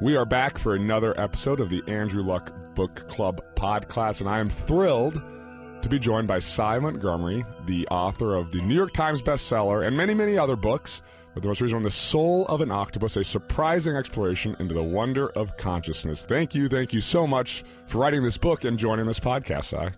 We are back for another episode of the Andrew Luck Book Club podcast, and I am thrilled to be joined by Sy Montgomery, the author of the New York Times bestseller and many, many other books. But the most recent one, The Soul of an Octopus, a surprising exploration into the wonder of consciousness. Thank you, thank you so much for writing this book and joining this podcast, Sy.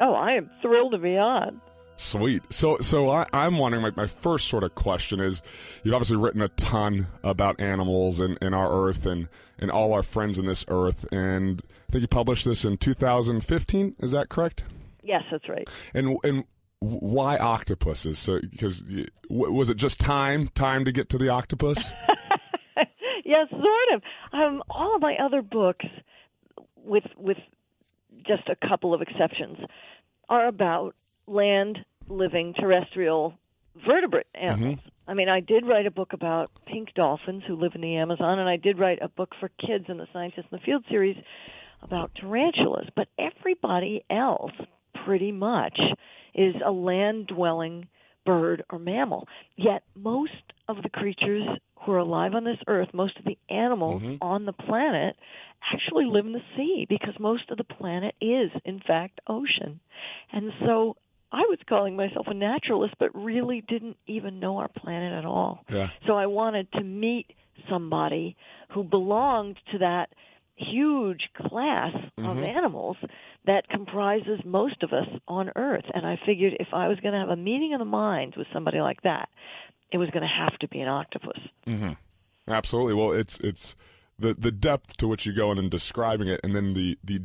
Oh, I am thrilled to be on. Sweet. So, so I, am wondering. My, my first sort of question is: You've obviously written a ton about animals and, and our Earth and and all our friends in this Earth. And I think you published this in 2015. Is that correct? Yes, that's right. And and why octopuses? So, because was it just time time to get to the octopus? yes, sort of. Um, all of my other books, with with just a couple of exceptions, are about land living terrestrial vertebrate animals. Mm-hmm. I mean, I did write a book about pink dolphins who live in the Amazon, and I did write a book for kids in the Scientists in the Field series about tarantulas. But everybody else, pretty much, is a land dwelling bird or mammal. Yet most of the creatures who are alive on this earth, most of the animals mm-hmm. on the planet, actually live in the sea because most of the planet is, in fact, ocean. And so I was calling myself a naturalist, but really didn't even know our planet at all. Yeah. So I wanted to meet somebody who belonged to that huge class mm-hmm. of animals that comprises most of us on Earth. And I figured if I was going to have a meeting of the minds with somebody like that, it was going to have to be an octopus. Mm-hmm. Absolutely. Well, it's it's the the depth to which you go in and describing it, and then the the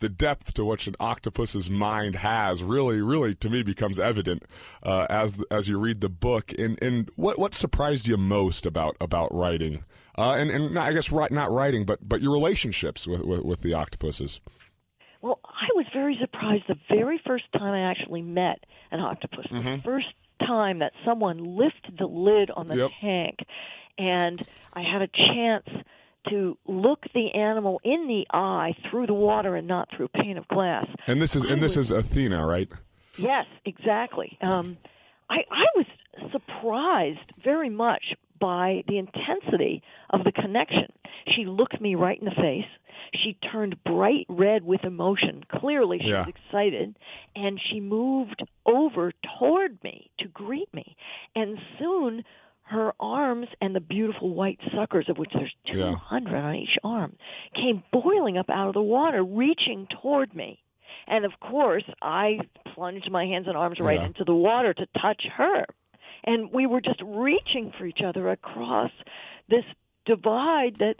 the depth to which an octopus's mind has really, really, to me, becomes evident uh, as as you read the book. And and what what surprised you most about about writing? Uh, and and I guess not writing, but but your relationships with with, with the octopuses. Well, I was very surprised the very first time I actually met an octopus. Mm-hmm. The first time that someone lifted the lid on the yep. tank, and I had a chance to look the animal in the eye through the water and not through a pane of glass. And this is I and this was, is Athena, right? Yes, exactly. Um, I, I was surprised very much by the intensity of the connection. She looked me right in the face. She turned bright red with emotion. Clearly, she yeah. was excited. And she moved over toward me to greet me. And soon, her arms and the beautiful white suckers, of which there's 200 yeah. on each arm, came boiling up out of the water, reaching toward me. And of course, I plunged my hands and arms right yeah. into the water to touch her. And we were just reaching for each other across this divide that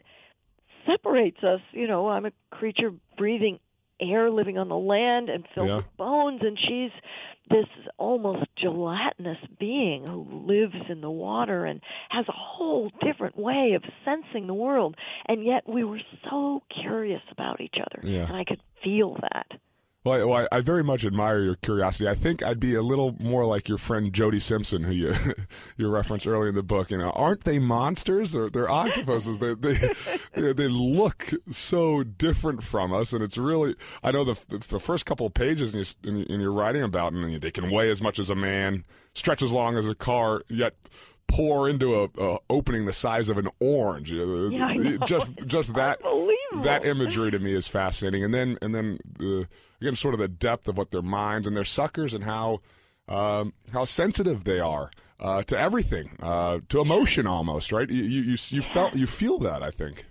separates us. You know, I'm a creature breathing air living on the land and filled yeah. with bones and she's this almost gelatinous being who lives in the water and has a whole different way of sensing the world. And yet we were so curious about each other. Yeah. And I could feel that. Well, I, I very much admire your curiosity. I think I'd be a little more like your friend Jody Simpson, who you you referenced earlier in the book. You uh, know, aren't they monsters? They're, they're octopuses. they, they they look so different from us, and it's really. I know the the first couple of pages in your, in your writing about them, they can weigh as much as a man, stretch as long as a car, yet pour into a, a, opening the size of an orange. Yeah, just just that that imagery to me is fascinating. And then and then the again sort of the depth of what their minds and their suckers and how um, how sensitive they are uh, to everything, uh, to emotion almost. Right? You you you felt you feel that I think.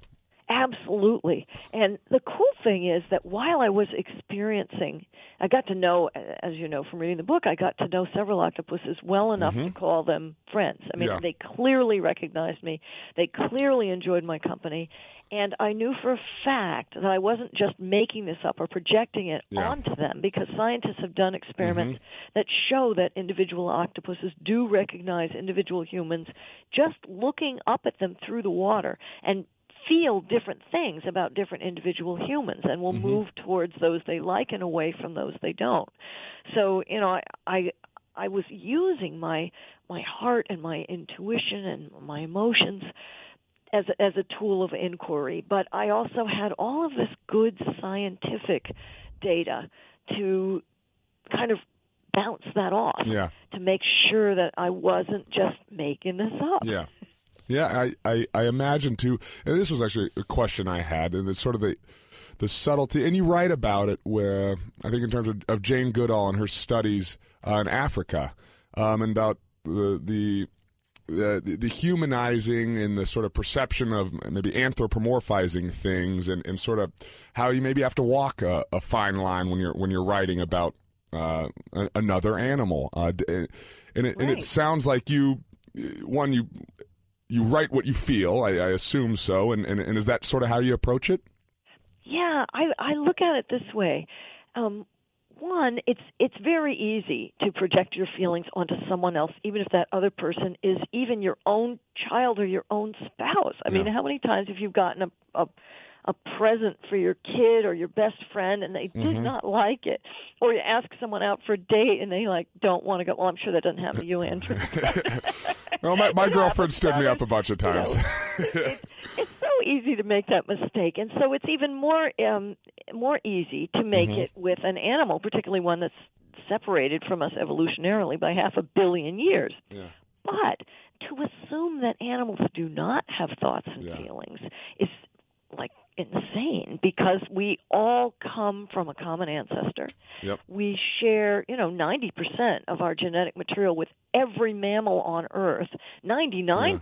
Absolutely. And the cool thing is that while I was experiencing, I got to know, as you know from reading the book, I got to know several octopuses well enough mm-hmm. to call them friends. I mean, yeah. they clearly recognized me. They clearly enjoyed my company. And I knew for a fact that I wasn't just making this up or projecting it yeah. onto them because scientists have done experiments mm-hmm. that show that individual octopuses do recognize individual humans just looking up at them through the water. And feel different things about different individual humans and will mm-hmm. move towards those they like and away from those they don't. So, you know, I, I I was using my my heart and my intuition and my emotions as a, as a tool of inquiry, but I also had all of this good scientific data to kind of bounce that off yeah. to make sure that I wasn't just making this up. Yeah. Yeah, I, I, I imagine too. And this was actually a question I had, and it's sort of the the subtlety. And you write about it, where I think in terms of, of Jane Goodall and her studies uh, in Africa, um, and about the the the, the humanizing and the sort of perception of maybe anthropomorphizing things and, and sort of how you maybe have to walk a, a fine line when you're when you're writing about uh, a, another animal uh, and it, right. and it sounds like you one you you write what you feel I, I assume so and, and and is that sort of how you approach it yeah I I look at it this way um, one, it's it's very easy to project your feelings onto someone else, even if that other person is even your own child or your own spouse. I Yeah. mean, how many times have you gotten a, a a present for your kid or your best friend and they do Mhm. not like it, or you ask someone out for a date and they like don't want to go? Well, I'm sure that doesn't happen to you, Andrew. well my, my girlfriend stood me up a bunch of you know, times it's, it's so easy to make that mistake, and so it's even more um, more easy to make Mhm. it with an animal, particularly one that's separated from us evolutionarily by half a billion years. yeah But to assume that animals do not have thoughts and Yeah. feelings is like insane because we all come from a common ancestor. Yep. We share, you know, 90% of our genetic material with every mammal on earth, 99%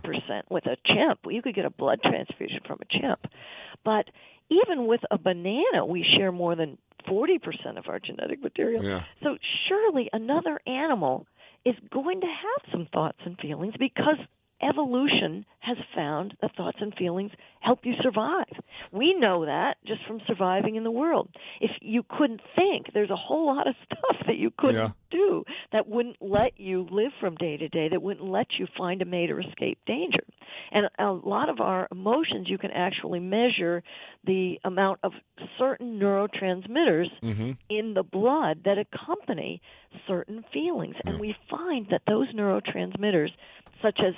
with a chimp. You could get a blood transfusion from a chimp. But even with a banana, we share more than 40% of our genetic material. yeah So surely another animal is going to have some thoughts and feelings because evolution has found that thoughts and feelings help you survive. We know that just from surviving in the world. If you couldn't think, there's a whole lot of stuff that you couldn't Yeah. do that wouldn't let you live from day to day, that wouldn't let you find a mate or escape danger. And a lot of our emotions, you can actually measure the amount of certain neurotransmitters hmm in the blood that accompany certain feelings. And we find that those neurotransmitters, such as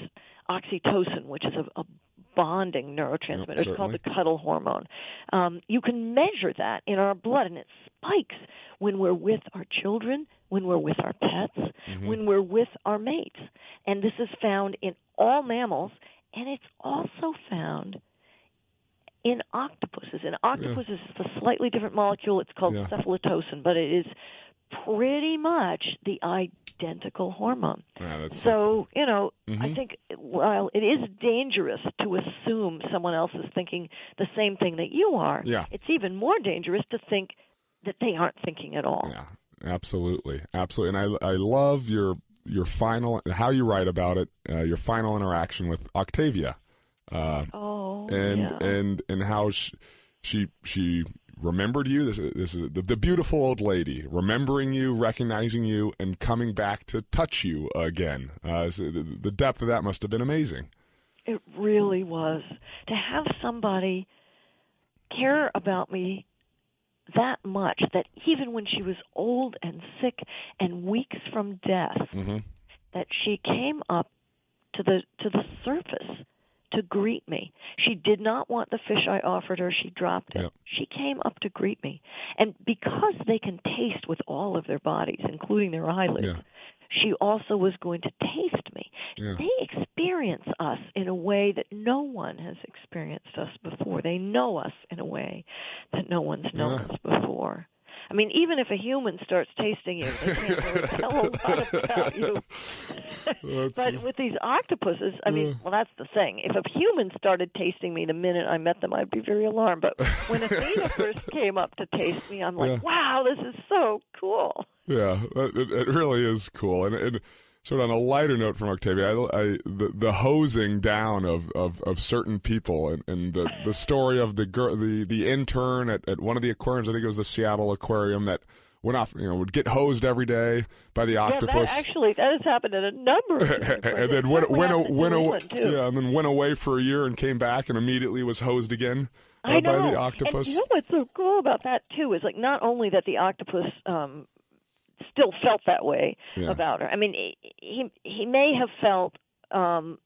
oxytocin, which is a, a bonding neurotransmitter, it's called the cuddle hormone, um, you can measure that in our blood, and it spikes when we're with our children, when we're with our pets, Mhm. when we're with our mates. And this is found in all mammals, and it's also found in octopuses. In octopuses, it's a slightly different molecule. It's called Yeah. cephalotocin, but it is pretty much the identical hormone. So, you know, I Mhm. think while it is dangerous to assume someone else is thinking the same thing that you are, Yeah. it's even more dangerous to think that they aren't thinking at all. Yeah, absolutely, absolutely. And I I love your your final how you write about it. Uh, your final interaction with Octavia, uh, Oh, and yeah. and and how she she, she remembered you. This, is- this is the, the beautiful old lady remembering you, recognizing you, and coming back to touch you again. Uh, so the, the depth of that must have been amazing. It really was. To have somebody care about me that much that even when she was old and sick and weeks from death, hmm that she came up to the to the surface to greet me. She did not want the fish I offered her, she dropped it. Yep. She came up to greet me. And because they can taste with all of their bodies, including their eyelids, Yeah. she also was going to taste me. Yeah. They experience us in a way that no one has experienced us before. They know us in a way that no one's known Yeah. us before. I mean, even if a human starts tasting you, they can't really tell a lot about you. But with these octopuses, I mean, well, that's the thing. If a human started tasting me the minute I met them, I'd be very alarmed. But when Athena first came up to taste me, I'm like, Yeah. wow, this is so cool. Yeah, it, it it really is cool. And, and sort of on a lighter note from Octavia, I, I the, the hosing down of, of, of certain people and, and the, the story of the girl, the, the intern at, at one of the aquariums, I think it was the Seattle Aquarium, that went off, you know, would get hosed every day by the Yeah, octopus. that actually that has happened in a number of and then went, Certainly went, went, away, yeah, and then went away for a year and came back and immediately was hosed again uh, I know. by the octopus. And you know what's so cool about that too is like not only that the octopus um still felt that way Yeah. about her. I mean, he he may have felt um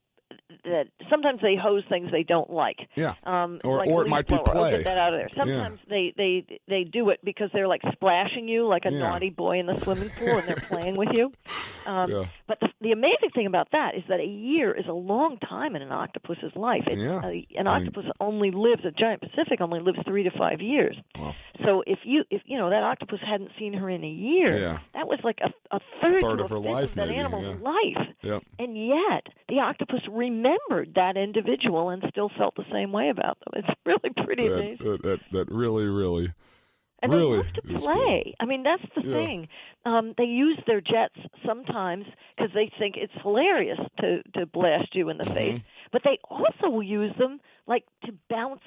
that sometimes they hose things they don't like. yeah, Um, Or- like or it might be blower. Oh, play. get that out of there. Sometimes they they they do it because they're like splashing you like a Yeah. naughty boy in the swimming pool and they're playing with you. Um, Yeah. But the the amazing thing about that is that a year is a long time in an octopus's life. It's, Yeah. an I mean- octopus only lives a giant Pacific only lives three to five years. Wow. So if you if you know that octopus hadn't seen her in a year, Yeah. that was like a, a third, third to of her life, of that maybe, animal's yeah. life. Yep. And yet the octopus remembered that individual and still felt the same way about them. It's really pretty That, amazing. that, that, that really, really. And really they love to play. I mean, that's the Yeah. thing. Um, they use their jets sometimes because they think it's hilarious to to blast you in the Mhm. face, but they also will use them like to bounce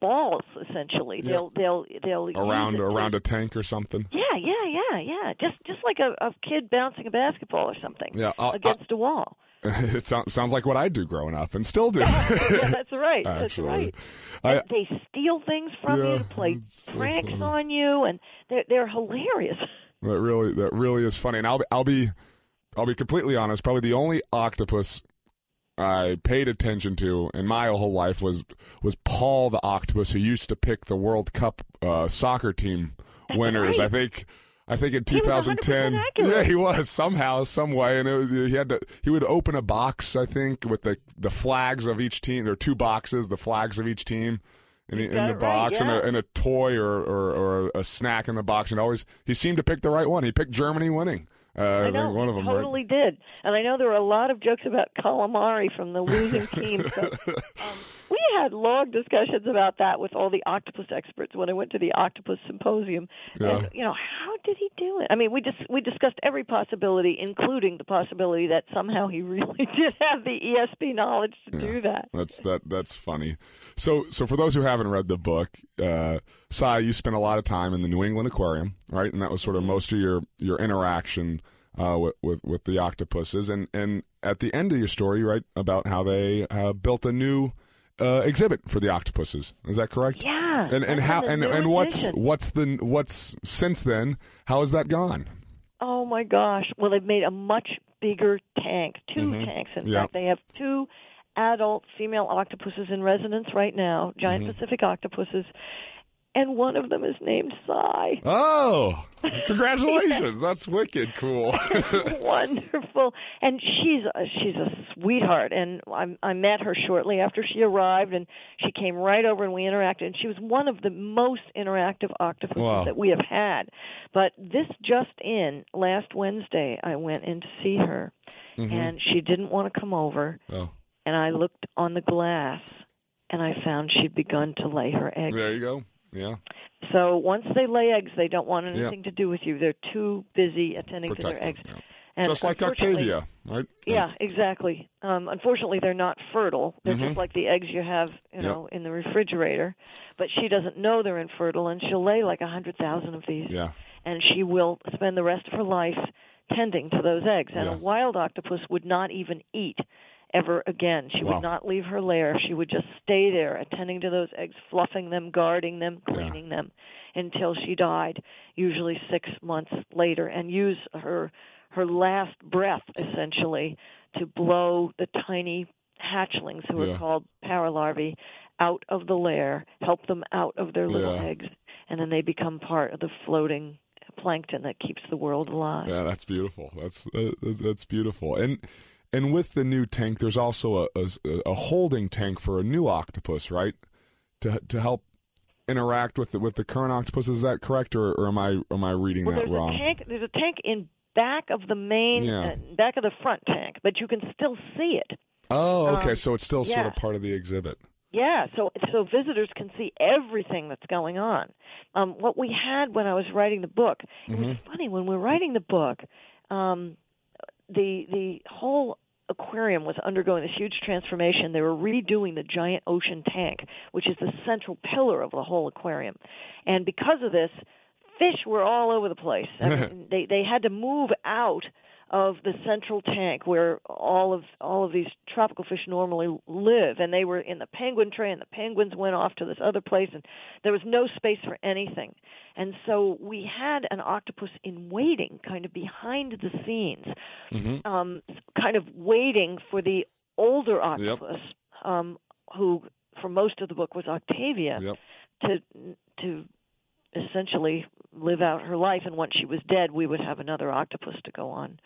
balls. Essentially, Yeah. they'll they'll they'll Around to- around a tank or something. Yeah, yeah, yeah, yeah. Just just like a, a kid bouncing a basketball or something Yeah, I'll- against a wall. it sounds sounds like what I do growing up and still do. yeah, that's right. That's right. I, they steal things from Yeah, you to play it's so pranks on you, and they're they're hilarious. that really that really is funny. And I'll be I'll be I'll be completely honest. Probably the only octopus I paid attention to in my whole life was was Paul the octopus, who used to pick the World Cup uh, soccer team winners. right. I think. I think in He was 2010, 100% accurate. yeah, he was somehow, some way, and it was, he had to. He would open a box, I think, with the the flags of each team. There are two boxes, the flags of each team, in, in the right, box, and, a, and a toy or, or or a snack in the box, and always he seemed to pick the right one. He picked Germany winning. Uh, I know, one of them. right? totally did. And I know there were a lot of jokes about calamari from the losing team. So, um, we had long discussions about that with all the octopus experts when I went to the octopus symposium. Yeah. And you know, how did he do it? I mean, we just we discussed every possibility, including the possibility that somehow he really did have the ESP knowledge to do that. That's that. That's funny. So, so for those who haven't read the book, uh, Sy, you spent a lot of time in the New England Aquarium, right? And that was sort of most of your your interaction uh, with, with with the octopuses. And and at the end of your story, you write about how they uh, built a new uh, exhibit for the octopuses. Is that correct? Yeah. And and how and and what's what's the what's since then? How has that gone? Oh my gosh! Well, they've made a much bigger tank, 2 Mhm. tanks. In Yeah. fact, they have two adult female octopuses in residence right now, giant Mhm. Pacific octopuses, and one of them is named Sy. Oh, congratulations! That's wicked cool. Wonderful, and she's a, she's a sweetheart. And I, I met her shortly after she arrived, and she came right over and we interacted. And she was one of the most interactive octopuses Wow. that we have had. But this just in last Wednesday, I went in to see her, Mhm. and she didn't want to come over. Oh, And I looked on the glass, and I found she'd begun to lay her eggs. there you go. Yeah. So once they lay eggs, they don't want Yeah. anything to do with you. They're too busy attending to Protect their eggs. them, yeah. And Just like Octavia, right? Yeah, exactly. Um, unfortunately, they're not fertile. They're Mhm. just like the eggs you have, you Yep. know, in the refrigerator. But she doesn't know they're infertile, and she'll lay like a hundred thousand of these, Yeah. and she will spend the rest of her life tending to those eggs. And Yeah. a wild octopus would not even eat ever again. She Wow. would not leave her lair. She would just stay there, attending to those eggs, fluffing them, guarding them, Yeah. cleaning them, until she died, usually six months later, and use her her last breath essentially to blow the tiny hatchlings who Yeah. are called paralarvae out of the lair, help them out of their little Yeah. eggs, and then they become part of the floating plankton that keeps the world alive. Yeah, that's beautiful. That's uh, that's beautiful. And and with the new tank, there's also a, a a holding tank for a new octopus, right? To to help interact with the with the current octopus. Is that correct, or, or am I am I reading Well, that there's wrong? a tank. There's a tank in back of the main, Yeah. uh, back of the front tank, but you can still see it. Oh, okay. um, so it's still sort of part of the exhibit. Yeah, so so visitors can see everything that's going on. Um, what we had when I was writing the book, it was Mhm. funny when we were writing the book. Um, the the whole aquarium was undergoing this huge transformation. They were redoing the giant ocean tank, which is the central pillar of the whole aquarium, and because of this, fish were all over the place. I mean, they they had to move out of the central tank where all of all of these tropical fish normally live. And they were in the penguin tray and the penguins went off to this other place and there was no space for anything. And so we had an octopus in waiting kind of behind the scenes hmm um kind of waiting for the older octopus um who for most of the book was Octavia Yep. to to essentially live out her life and once she was dead we would have another octopus to go on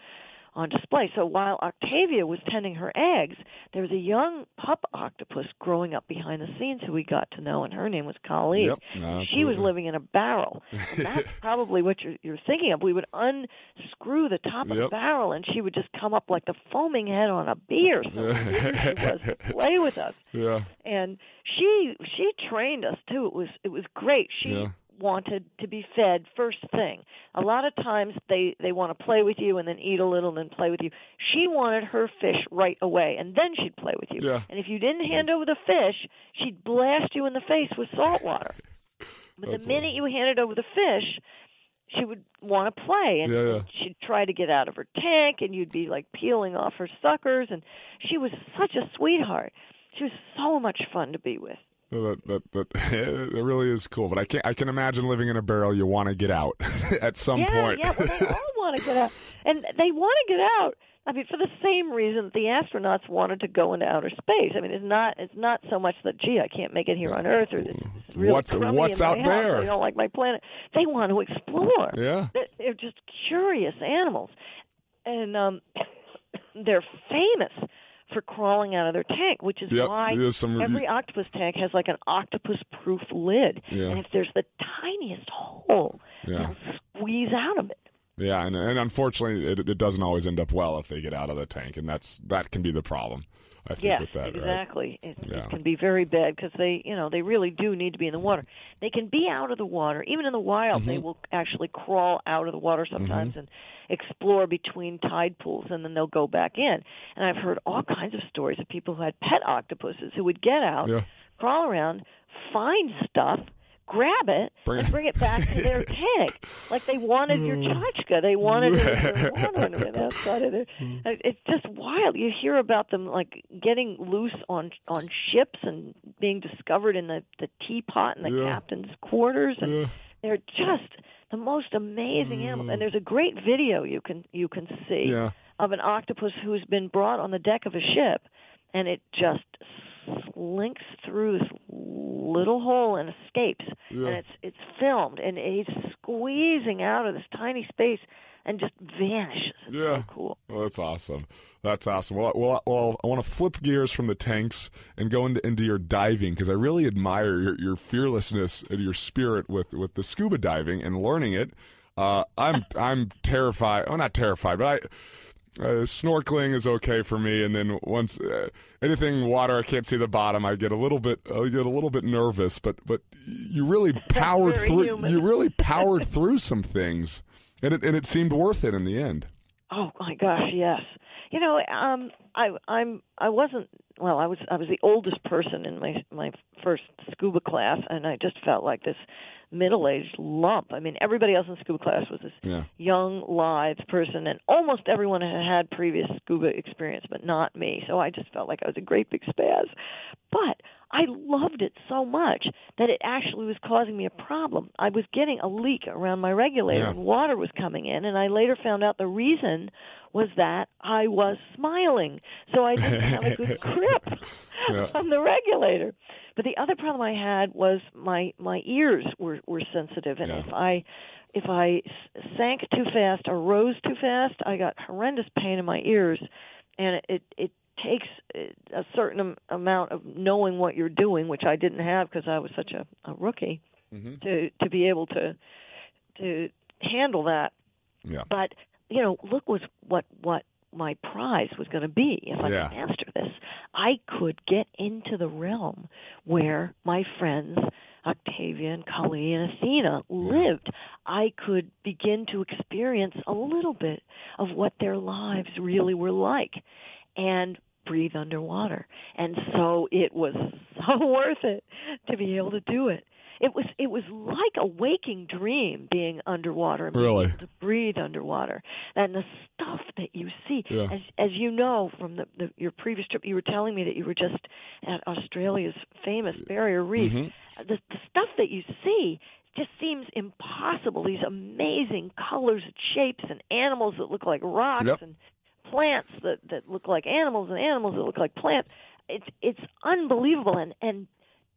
on display. So while Octavia was tending her eggs, there was a young pup octopus growing up behind the scenes who we got to know, and her name was Kali. Yep, she was living in a barrel. And that's probably what you're, you're thinking of. We would unscrew the top of the barrel, and she would just come up like the foaming head on a beer. or something. she was to play with us Yeah. and she she trained us too it was it was great she Yeah. Wanted to be fed first thing. A lot of times they they want to play with you and then eat a little and then play with you. She wanted her fish right away and then she'd play with you. Yeah. and if you didn't hand over the fish she'd blast you in the face with salt water. But That's the minute you handed over the fish she would want to play and Yeah, yeah. she'd try to get out of her tank and you'd be like peeling off her suckers. And she was such a sweetheart. She was so much fun to be with That, that, that, that really is cool, but I can I can imagine living in a barrel. You want to get out at some yeah point. yeah well they all want to get out and they want to get out i mean for the same reason that the astronauts wanted to go into outer space i mean it's not it's not so much that gee i can't make it here on earth or this is really What's- what's out house, there? i don't like my planet they want to explore yeah. they're, they're just curious animals, and um, they're famous for crawling out of their tank, which is Yep, why every octopus tank has like an octopus-proof lid, Yeah. and if there's the tiniest hole, Yeah. they'll squeeze out of it. Yeah, and and unfortunately, it, it doesn't always end up well if they get out of the tank, and that's that can be the problem. I think Yes, with that, right? exactly. It, Yeah. it can be very bad because they, you know, they really do need to be in the water. They can be out of the water, even in the wild. Mm-hmm. They will actually crawl out of the water sometimes and explore between tide pools, and then they'll go back in. And I've heard all kinds of stories of people who had pet octopuses who would get out, Yeah. crawl around, find stuff. Grab it Bring and bring it back to their tank, like they wanted your mm. tchotchke. They wanted it water outside of their. Mm. Uh, it's just wild. You hear about them like getting loose on on ships and being discovered in the the teapot in the Yeah. captain's quarters, and Yeah. they're just the most amazing animals. Mm. And there's a great video you can you can see Yeah. of an octopus who's been brought on the deck of a ship, and it just slinks through this little hole and escapes. Yeah. And it's it's filmed, and he's squeezing out of this tiny space and just vanishes. It's Yeah. so cool. Well, that's awesome. That's awesome. Well, well, well I want to flip gears from the tanks and go into, into your diving because I really admire your, your fearlessness and your spirit with, with the scuba diving and learning it. Uh, I'm I'm terrified. Oh, not terrified, but I. Uh, snorkeling is okay for me, and then once uh, anything water, I can't see the bottom. I get a little bit, I get a little bit nervous. But but you really powered through. human. You really powered through some things, and it and it seemed worth it in the end. Oh my gosh, yes. You know, um, I I'm I wasn't well. I was I was the oldest person in my my first scuba class, and I just felt like this middle-aged lump. I mean, everybody else in scuba class was this Yeah. young, lithe person, and almost everyone had had previous scuba experience, but not me. So I just felt like I was a great big spaz. But I loved it so much that it actually was causing me a problem. I was getting a leak around my regulator, Yeah. and water was coming in, and I later found out the reason was that I was smiling, so I didn't have a good grip Yeah. on the regulator. But the other problem I had was my my ears were were sensitive, and Yeah. if I if I sank too fast or rose too fast, I got horrendous pain in my ears, and it it, it takes a certain amount of knowing what you're doing, which I didn't have because I was such a, a rookie, Mhm. to to be able to to handle that. Yeah. But you know, look was what what my prize was going to be if I Yeah. could master this. I could get into the realm where my friends Octavia and Kali and Athena lived. I could begin to experience a little bit of what their lives really were like and breathe underwater. And so it was so worth it to be able to do it. It was it was like a waking dream being underwater and being Really? able to breathe underwater. And the stuff that you see Yeah. as as you know from the, the your previous trip you were telling me that you were just at Australia's famous barrier reef. Mhm. The the stuff that you see just seems impossible. These amazing colors and shapes and animals that look like rocks Yep. and plants that that look like animals and animals that look like plants. It's it's unbelievable and and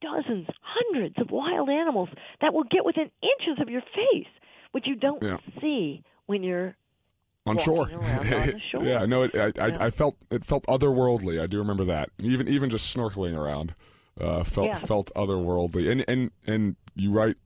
dozens, hundreds of wild animals that will get within inches of your face, which you don't Yeah. see when you're on shore. on shore. yeah, no, it, I, I, Yeah. I felt it felt otherworldly. I do remember that. Even even just snorkeling around uh, felt Yeah. felt otherworldly. And and and you write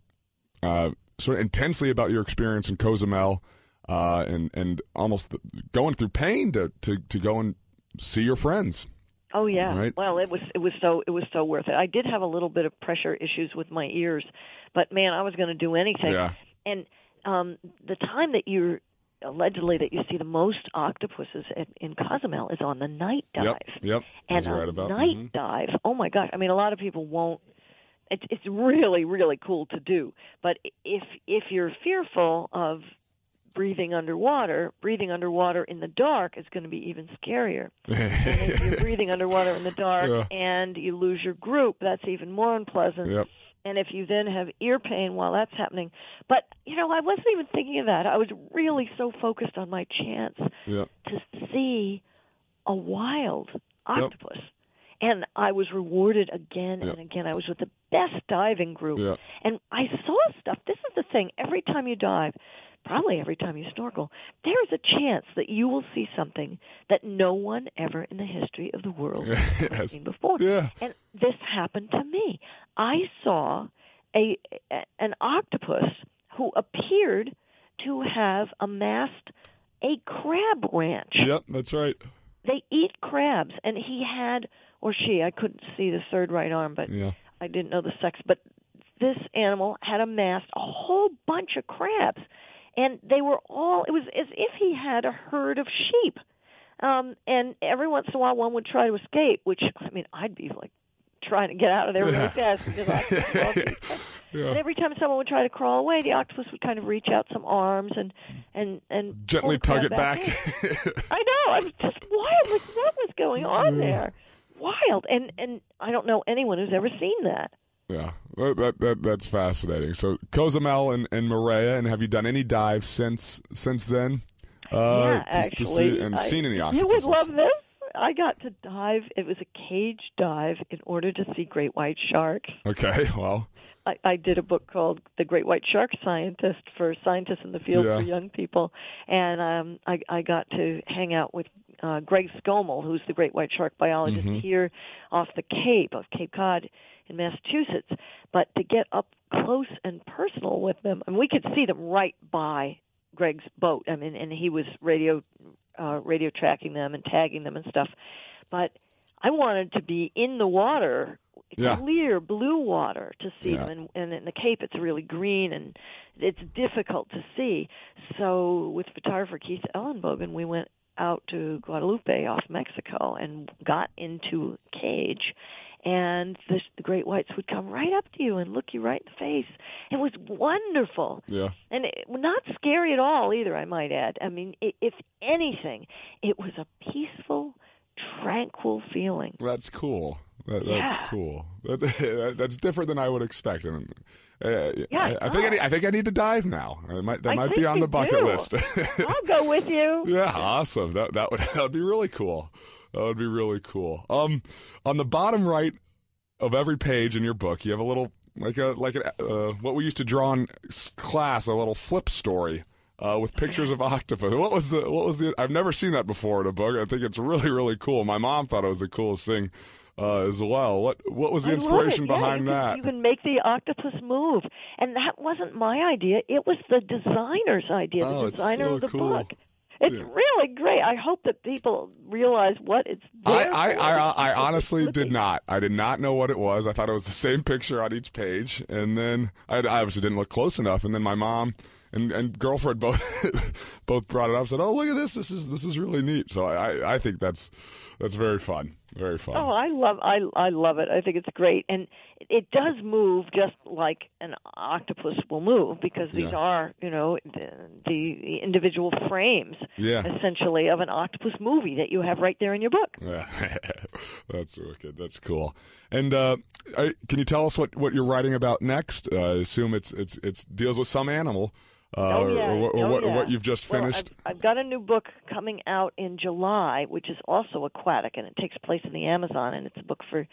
uh, sort of intensely about your experience in Cozumel, uh, and and almost the, going through pain to, to to go and see your friends. Oh yeah. Right. Well, it was it was so it was so worth it. I did have a little bit of pressure issues with my ears, but man, I was going to do anything. Yeah, And um the time that you're allegedly that you see the most octopuses in, in Cozumel is on the night dive. yep, yep. And right about night mhm. dive. Oh my gosh! I mean, a lot of people won't. It's it's really really cool to do. But if if you're fearful of breathing underwater, breathing underwater in the dark is going to be even scarier. If you're breathing underwater in the dark Yeah. and you lose your group, that's even more unpleasant. Yep. And if you then have ear pain while that's happening, but you know, I wasn't even thinking of that. I was really so focused on my chance Yep. to see a wild octopus. And I was rewarded again Yep. and again. I was with the best diving group. Yep. And I saw stuff. This is the thing. Every time you dive, probably every time you snorkel, there is a chance that you will see something that no one ever in the history of the world has seen before. Yeah. And this happened to me. I saw a an octopus who appeared to have amassed a crab ranch. Yep. That's right. They eat crabs, and he had or she. I couldn't see the third right arm, but Yeah. I didn't know the sex. But this animal had amassed a whole bunch of crabs, and they were all. It was as if he had a herd of sheep. Um, and every once in a while, one would try to escape, which I mean, I'd be like trying to get out of there really Yeah. fast because you. Yeah. And every time someone would try to crawl away, the octopus would kind of reach out some arms and and and Gently tug it crab back. I know. I was just wild. Like what was going on there? Wild. And and I don't know anyone who's ever seen that. Yeah, that, that, that that's fascinating. So Cozumel and, and Maria, and have you done any dives since since then? Uh, yeah, actually, see, and I- seen any octopuses? You would love this. I got to dive. It was a cage dive in order to see great white sharks. Okay, well, I, I did a book called The Great White Shark Scientist for scientists in the field Yeah. for young people, and um, I, I got to hang out with uh, Greg Skomal, who's the great white shark biologist Mhm. here off the Cape of Cape Cod in Massachusetts. But to get up close and personal with them, and we could see them right by Greg's boat. I mean, and he was radio uh, radio tracking them and tagging them and stuff. But I wanted to be in the water, Yeah. clear blue water, to see Yeah. them. And, and in the Cape, it's really green and it's difficult to see. So with photographer Keith Ellenbogen, we went out to Guadalupe off Mexico and got into a cage. And the, the great whites would come right up to you and look you right in the face. It was wonderful yeah, and it, not scary at all either. I might add. I mean, i if anything, it was a peaceful, tranquil feeling. that's cool. That, that's Yeah. cool. That, that's different than I would expect. And uh, Yeah, I, I think I need, I think I need to dive now. Might, that I might be on the bucket do. list. I'll go with you. Yeah, awesome. That that would that would be really cool. That would be really cool. Um, on the bottom right of every page in your book, you have a little like a like a uh, what we used to draw in class, a little flip story. Uh, with pictures of octopus. What was the? What was the? I've never seen that before in a book. I think it's really, really cool. My mom thought it was the coolest thing uh, as well. What What was the inspiration. Yeah, behind that? You can make the octopus move, and that wasn't my idea. It was the designer's idea. Oh, the designer so of the cool. book. It's Yeah. really great. I hope that people realize what it's. I, I. I, I honestly did not. I did not know what it was. I thought it was the same picture on each page, and then I, I obviously didn't look close enough. And then my mom and, and girlfriend both both brought it up. Said, "Oh, look at this! This is this is really neat." So I, I, I think that's that's very fun. Very fun. Oh, I love I I love it. I think it's great, and it, does move just like an octopus will move because these Yeah. are you know the, the individual frames yeah. essentially of an octopus movie that you have right there in your book. Yeah, that's wicked. That's cool. And uh, I, can you tell us what, what you're writing about next? Uh, I assume it's it's it's deals with some animal, uh, Oh, yeah. or, or, Oh, what, yeah. what you've just Well, finished. I've, I've got a new book coming out in July, which is also aquatic, and it takes place in the Amazon, and it's a book for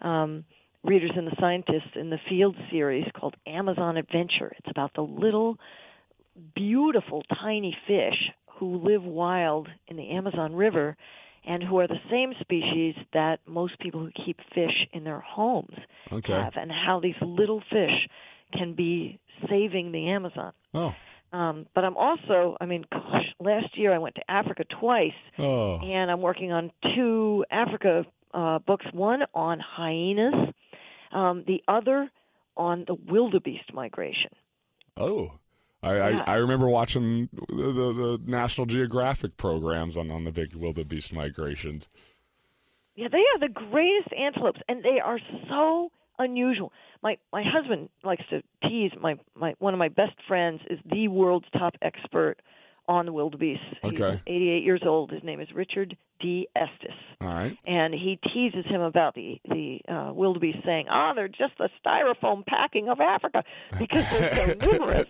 um, readers and the scientists in the Field series called Amazon Adventure. It's about the little, beautiful, tiny fish who live wild in the Amazon River and who are the same species that most people who keep fish in their homes Okay. have, and how these little fish can be saving the Amazon. Oh. Um, but I'm also, I mean, gosh, last year I went to Africa twice, Oh. and I'm working on two Africa uh, books. One on hyenas, um, the other on the wildebeest migration. Oh. I, Yeah. I, I remember watching the, the, the National Geographic programs on, on the big wildebeest migrations. Yeah, they are the greatest antelopes, and they are so unusual. My my husband likes to tease my my one of my best friends is the world's top expert on the wildebeest. He's Okay. 88 years old. His name is Richard D. Estes. All right. and he teases him about the the uh, wildebeest, saying, "Ah, they're just the styrofoam packing of Africa because they're so numerous."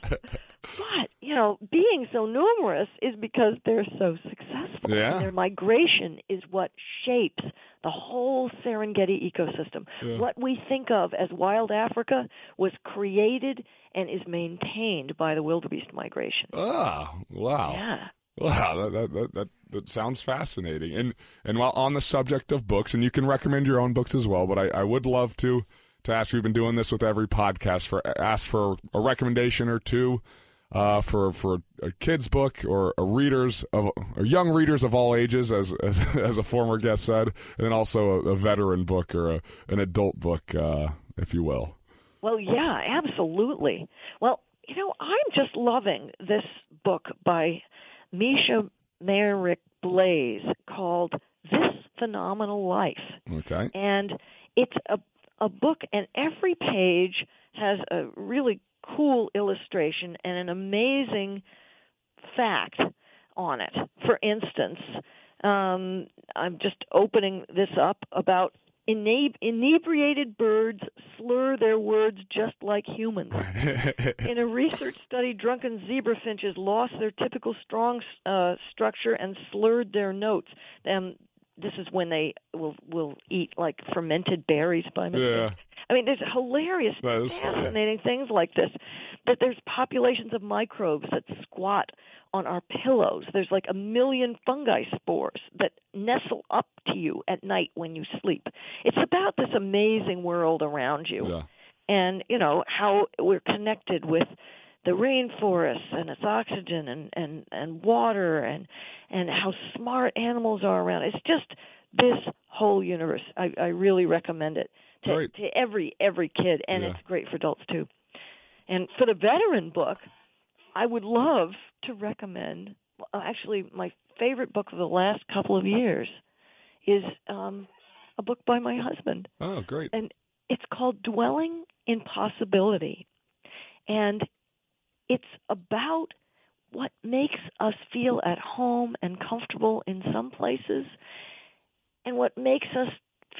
But you know, being so numerous is because they're so successful. Yeah. And their migration is what shapes the whole Serengeti ecosystem. Yeah. What we think of as wild Africa was created and is maintained by the wildebeest migration. Ah, wow. Yeah. Wow, that, that, that, that, that sounds fascinating. And and while on the subject of books, and you can recommend your own books as well, but I, I would love to to ask. We've been doing this with every podcast for ask for a recommendation or two uh, for for a kid's book or a readers of or young readers of all ages, as as, as a former guest said, and then also a, a veteran book or a, an adult book, uh, if you will. Well, yeah, absolutely. Well, you know, I'm just loving this book by Misha Maynerick Blaise called This Phenomenal Life. Okay. And it's a a book and every page has a really cool illustration and an amazing fact on it. For instance, um, I'm just opening this up about inab- inebriated birds slur their words just like humans. In a research study, drunken zebra finches lost their typical strong uh, structure and slurred their notes. Um, this is when they will will eat like fermented berries by mistake. Yeah. I mean, there's hilarious, That is funny. fascinating things like this. That there's populations of microbes that squat on our pillows. There's like a million fungi spores that nestle up to you at night when you sleep. It's about this amazing world around you yeah. and you know how we're connected with the rainforests and its oxygen and and and water and and how smart animals are around. It's just this whole universe. I I really recommend it to to every every kid and Yeah. it's great for adults too. And for the veteran book, I would love to recommend actually my favorite book of the last couple of years is um a book by my husband Oh, great. and it's called Dwelling in Possibility. And it's about what makes us feel at home and comfortable in some places and what makes us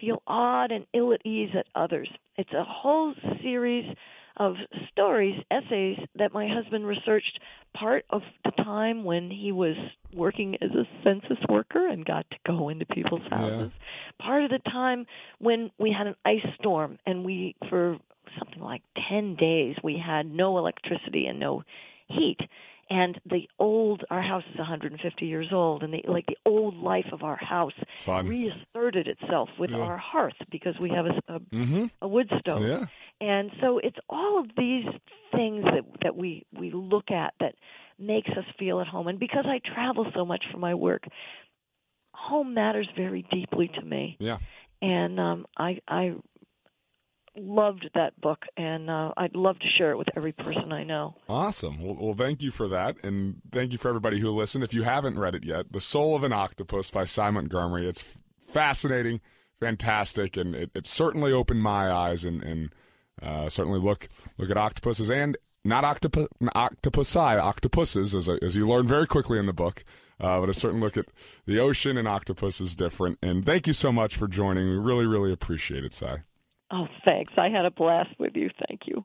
feel odd and ill at ease at others. It's a whole series of stories, essays that my husband researched part of the time when he was working as a census worker and got to go into people's Yeah. houses. Part of the time when we had an ice storm and we for something like 10 days we had no electricity and no heat and the old our house is 150 years old and the like the old life of our house Fun. reasserted itself with Yeah. our hearth because we have a, a, Mm-hmm. a wood stove Yeah. and so it's all of these things that that we we look at that makes us feel at home and because I travel so much for my work home matters very deeply to me Yeah. and um I I loved that book and uh I'd love to share it with every person I know. Awesome. Well, well, thank you for that, and thank you for everybody who listened. If you haven't read it yet, "The Soul of an Octopus" by Sy Montgomery. It's f- fascinating, fantastic, and it, it certainly opened my eyes, and, and uh, certainly look look at octopuses and not octopus octopusi octopuses as as you learn very quickly in the book. Uh, but a certain look at the ocean and octopus is different. And thank you so much for joining. We really, really appreciate it, Sy. Oh, thanks. I had a blast with you. Thank you.